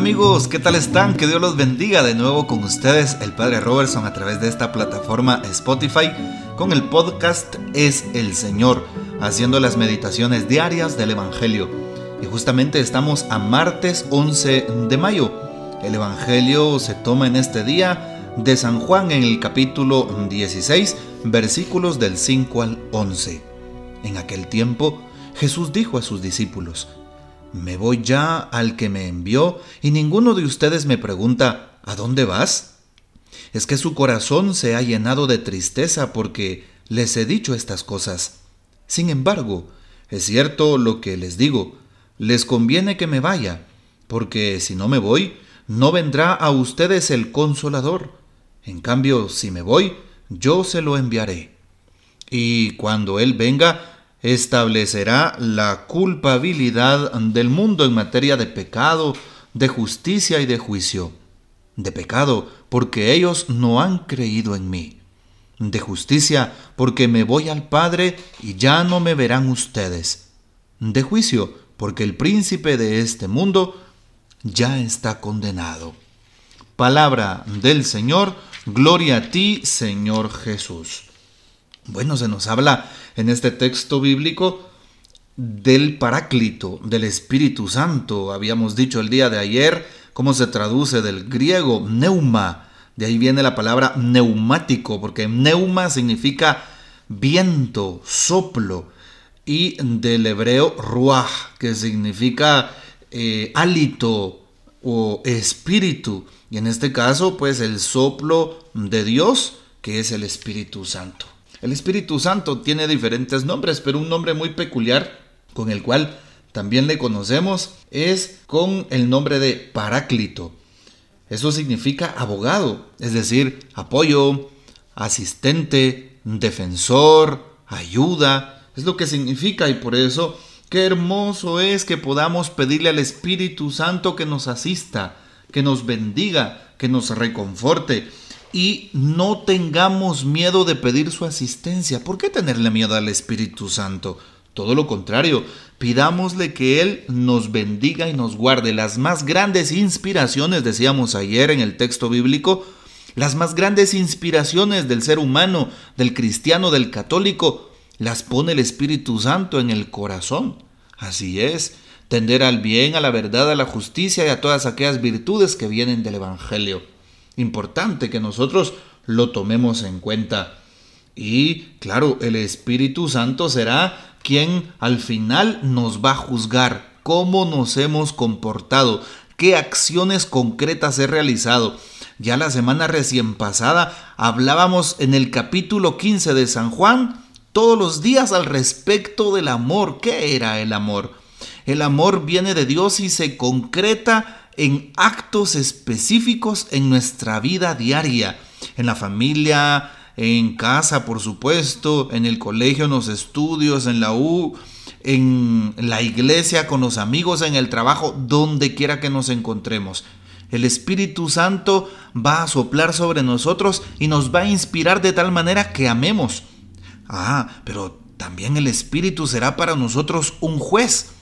amigos? ¿Qué tal están? Que Dios los bendiga de nuevo con ustedes, el Padre Robertson, a través de esta plataforma Spotify, con el podcast Es el Señor, haciendo las meditaciones diarias del Evangelio. Y justamente estamos a martes 11 de mayo. El Evangelio se toma en este día de San Juan en el capítulo 16, versículos del 5 al 11. En aquel tiempo, Jesús dijo a sus discípulos, me voy ya al que me envió y ninguno de ustedes me pregunta, ¿a dónde vas? Es que su corazón se ha llenado de tristeza porque les he dicho estas cosas. Sin embargo, es cierto lo que les digo, les conviene que me vaya, porque si no me voy, no vendrá a ustedes el consolador. En cambio, si me voy, yo se lo enviaré. Y cuando Él venga, establecerá la culpabilidad del mundo en materia de pecado, de justicia y de juicio. De pecado, porque ellos no han creído en mí. De justicia, porque me voy al Padre y ya no me verán ustedes. De juicio, porque el príncipe de este mundo ya está condenado. Palabra del Señor, gloria a ti, Señor Jesús. Bueno, se nos habla en este texto bíblico del Paráclito, del Espíritu Santo. Habíamos dicho el día de ayer cómo se traduce del griego neuma. De ahí viene la palabra neumático, porque neuma significa viento, soplo. Y del hebreo ruach, que significa eh, hálito o espíritu. Y en este caso, pues el soplo de Dios, que es el Espíritu Santo. El Espíritu Santo tiene diferentes nombres, pero un nombre muy peculiar con el cual también le conocemos es con el nombre de Paráclito. Eso significa abogado, es decir, apoyo, asistente, defensor, ayuda. Es lo que significa y por eso qué hermoso es que podamos pedirle al Espíritu Santo que nos asista, que nos bendiga, que nos reconforte y no tengamos miedo de pedir su asistencia. ¿Por qué tenerle miedo al Espíritu Santo? Todo lo contrario, pidámosle que Él nos bendiga y nos guarde. Las más grandes inspiraciones, decíamos ayer en el texto bíblico, las más grandes inspiraciones del ser humano, del cristiano, del católico, las pone el Espíritu Santo en el corazón. Así es, tender al bien, a la verdad, a la justicia y a todas aquellas virtudes que vienen del Evangelio importante que nosotros lo tomemos en cuenta. Y claro, el Espíritu Santo será quien al final nos va a juzgar cómo nos hemos comportado, qué acciones concretas he realizado. Ya la semana recién pasada hablábamos en el capítulo 15 de San Juan todos los días al respecto del amor. ¿Qué era el amor? El amor viene de Dios y se concreta en actos específicos en nuestra vida diaria, en la familia, en casa, por supuesto, en el colegio, en los estudios, en la U, en la iglesia, con los amigos, en el trabajo, donde quiera que nos encontremos. El Espíritu Santo va a soplar sobre nosotros y nos va a inspirar de tal manera que amemos. Ah, pero también el Espíritu será para nosotros un juez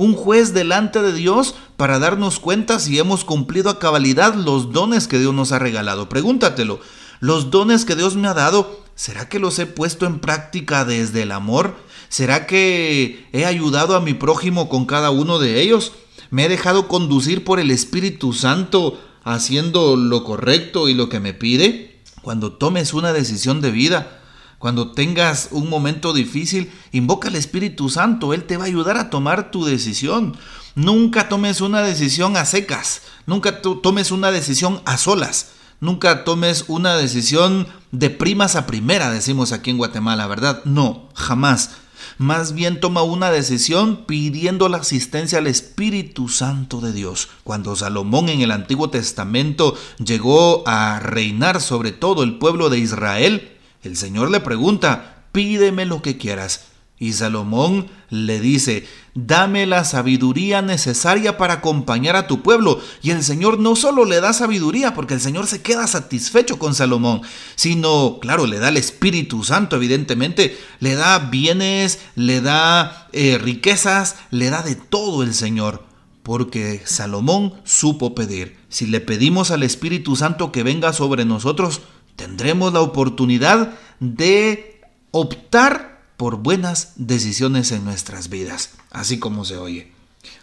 un juez delante de Dios para darnos cuenta si hemos cumplido a cabalidad los dones que Dios nos ha regalado. Pregúntatelo, ¿los dones que Dios me ha dado, ¿será que los he puesto en práctica desde el amor? ¿Será que he ayudado a mi prójimo con cada uno de ellos? ¿Me he dejado conducir por el Espíritu Santo haciendo lo correcto y lo que me pide? Cuando tomes una decisión de vida, cuando tengas un momento difícil, invoca al Espíritu Santo, Él te va a ayudar a tomar tu decisión. Nunca tomes una decisión a secas, nunca tomes una decisión a solas, nunca tomes una decisión de primas a primera, decimos aquí en Guatemala, ¿verdad? No, jamás. Más bien toma una decisión pidiendo la asistencia al Espíritu Santo de Dios. Cuando Salomón en el Antiguo Testamento llegó a reinar sobre todo el pueblo de Israel, el Señor le pregunta, pídeme lo que quieras. Y Salomón le dice, dame la sabiduría necesaria para acompañar a tu pueblo. Y el Señor no solo le da sabiduría, porque el Señor se queda satisfecho con Salomón, sino, claro, le da el Espíritu Santo, evidentemente, le da bienes, le da eh, riquezas, le da de todo el Señor. porque Salomón supo pedir. Si le pedimos al Espíritu Santo que venga sobre nosotros, tendremos la oportunidad de optar por buenas decisiones en nuestras vidas, así como se oye.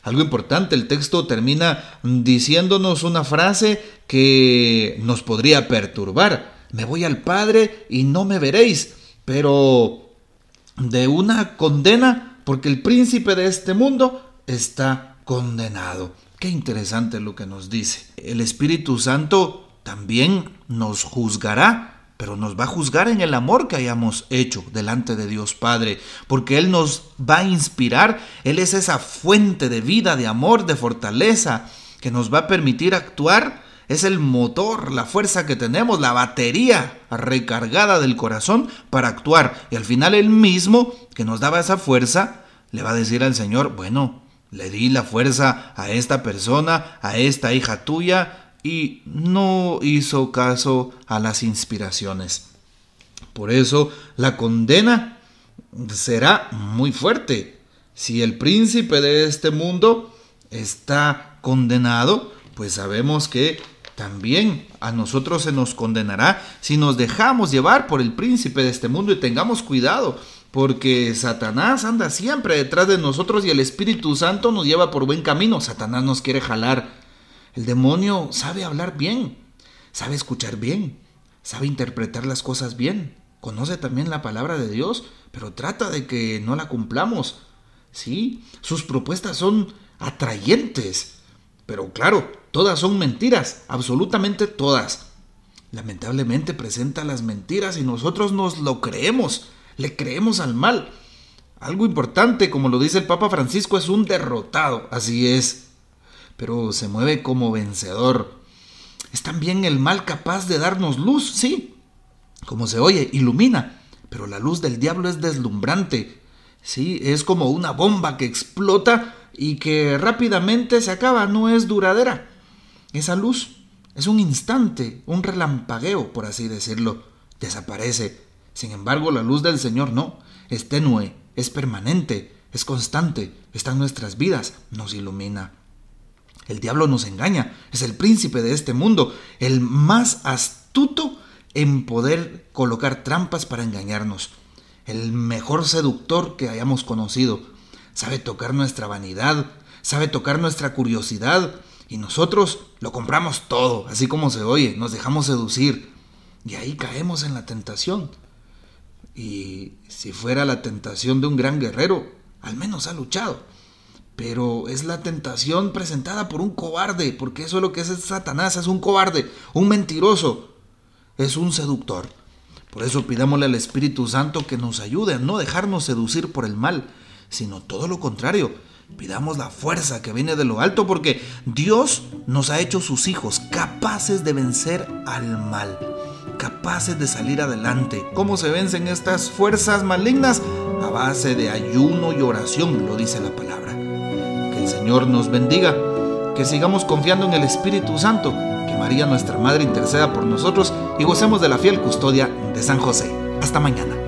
Algo importante, el texto termina diciéndonos una frase que nos podría perturbar. Me voy al Padre y no me veréis, pero de una condena, porque el príncipe de este mundo está condenado. Qué interesante lo que nos dice. El Espíritu Santo también nos juzgará pero nos va a juzgar en el amor que hayamos hecho delante de Dios Padre, porque Él nos va a inspirar, Él es esa fuente de vida, de amor, de fortaleza, que nos va a permitir actuar, es el motor, la fuerza que tenemos, la batería recargada del corazón para actuar. Y al final Él mismo, que nos daba esa fuerza, le va a decir al Señor, bueno, le di la fuerza a esta persona, a esta hija tuya, y no hizo caso a las inspiraciones. Por eso la condena será muy fuerte. Si el príncipe de este mundo está condenado, pues sabemos que también a nosotros se nos condenará si nos dejamos llevar por el príncipe de este mundo y tengamos cuidado, porque Satanás anda siempre detrás de nosotros y el Espíritu Santo nos lleva por buen camino. Satanás nos quiere jalar el demonio sabe hablar bien, sabe escuchar bien, sabe interpretar las cosas bien, conoce también la palabra de Dios, pero trata de que no la cumplamos. Sí, sus propuestas son atrayentes, pero claro, todas son mentiras, absolutamente todas. Lamentablemente presenta las mentiras y nosotros nos lo creemos, le creemos al mal. Algo importante, como lo dice el Papa Francisco, es un derrotado, así es pero se mueve como vencedor. Es también el mal capaz de darnos luz, sí, como se oye, ilumina, pero la luz del diablo es deslumbrante, sí, es como una bomba que explota y que rápidamente se acaba, no es duradera. Esa luz es un instante, un relampagueo, por así decirlo, desaparece. Sin embargo, la luz del Señor no, es tenue, es permanente, es constante, está en nuestras vidas, nos ilumina. El diablo nos engaña, es el príncipe de este mundo, el más astuto en poder colocar trampas para engañarnos, el mejor seductor que hayamos conocido. Sabe tocar nuestra vanidad, sabe tocar nuestra curiosidad y nosotros lo compramos todo, así como se oye, nos dejamos seducir y ahí caemos en la tentación. Y si fuera la tentación de un gran guerrero, al menos ha luchado pero es la tentación presentada por un cobarde, porque eso es lo que es Satanás, es un cobarde, un mentiroso, es un seductor. Por eso pidámosle al Espíritu Santo que nos ayude a no dejarnos seducir por el mal, sino todo lo contrario. Pidamos la fuerza que viene de lo alto porque Dios nos ha hecho sus hijos capaces de vencer al mal, capaces de salir adelante. ¿Cómo se vencen estas fuerzas malignas? A base de ayuno y oración, lo dice la palabra. Señor nos bendiga, que sigamos confiando en el Espíritu Santo, que María nuestra Madre interceda por nosotros y gocemos de la fiel custodia de San José. Hasta mañana.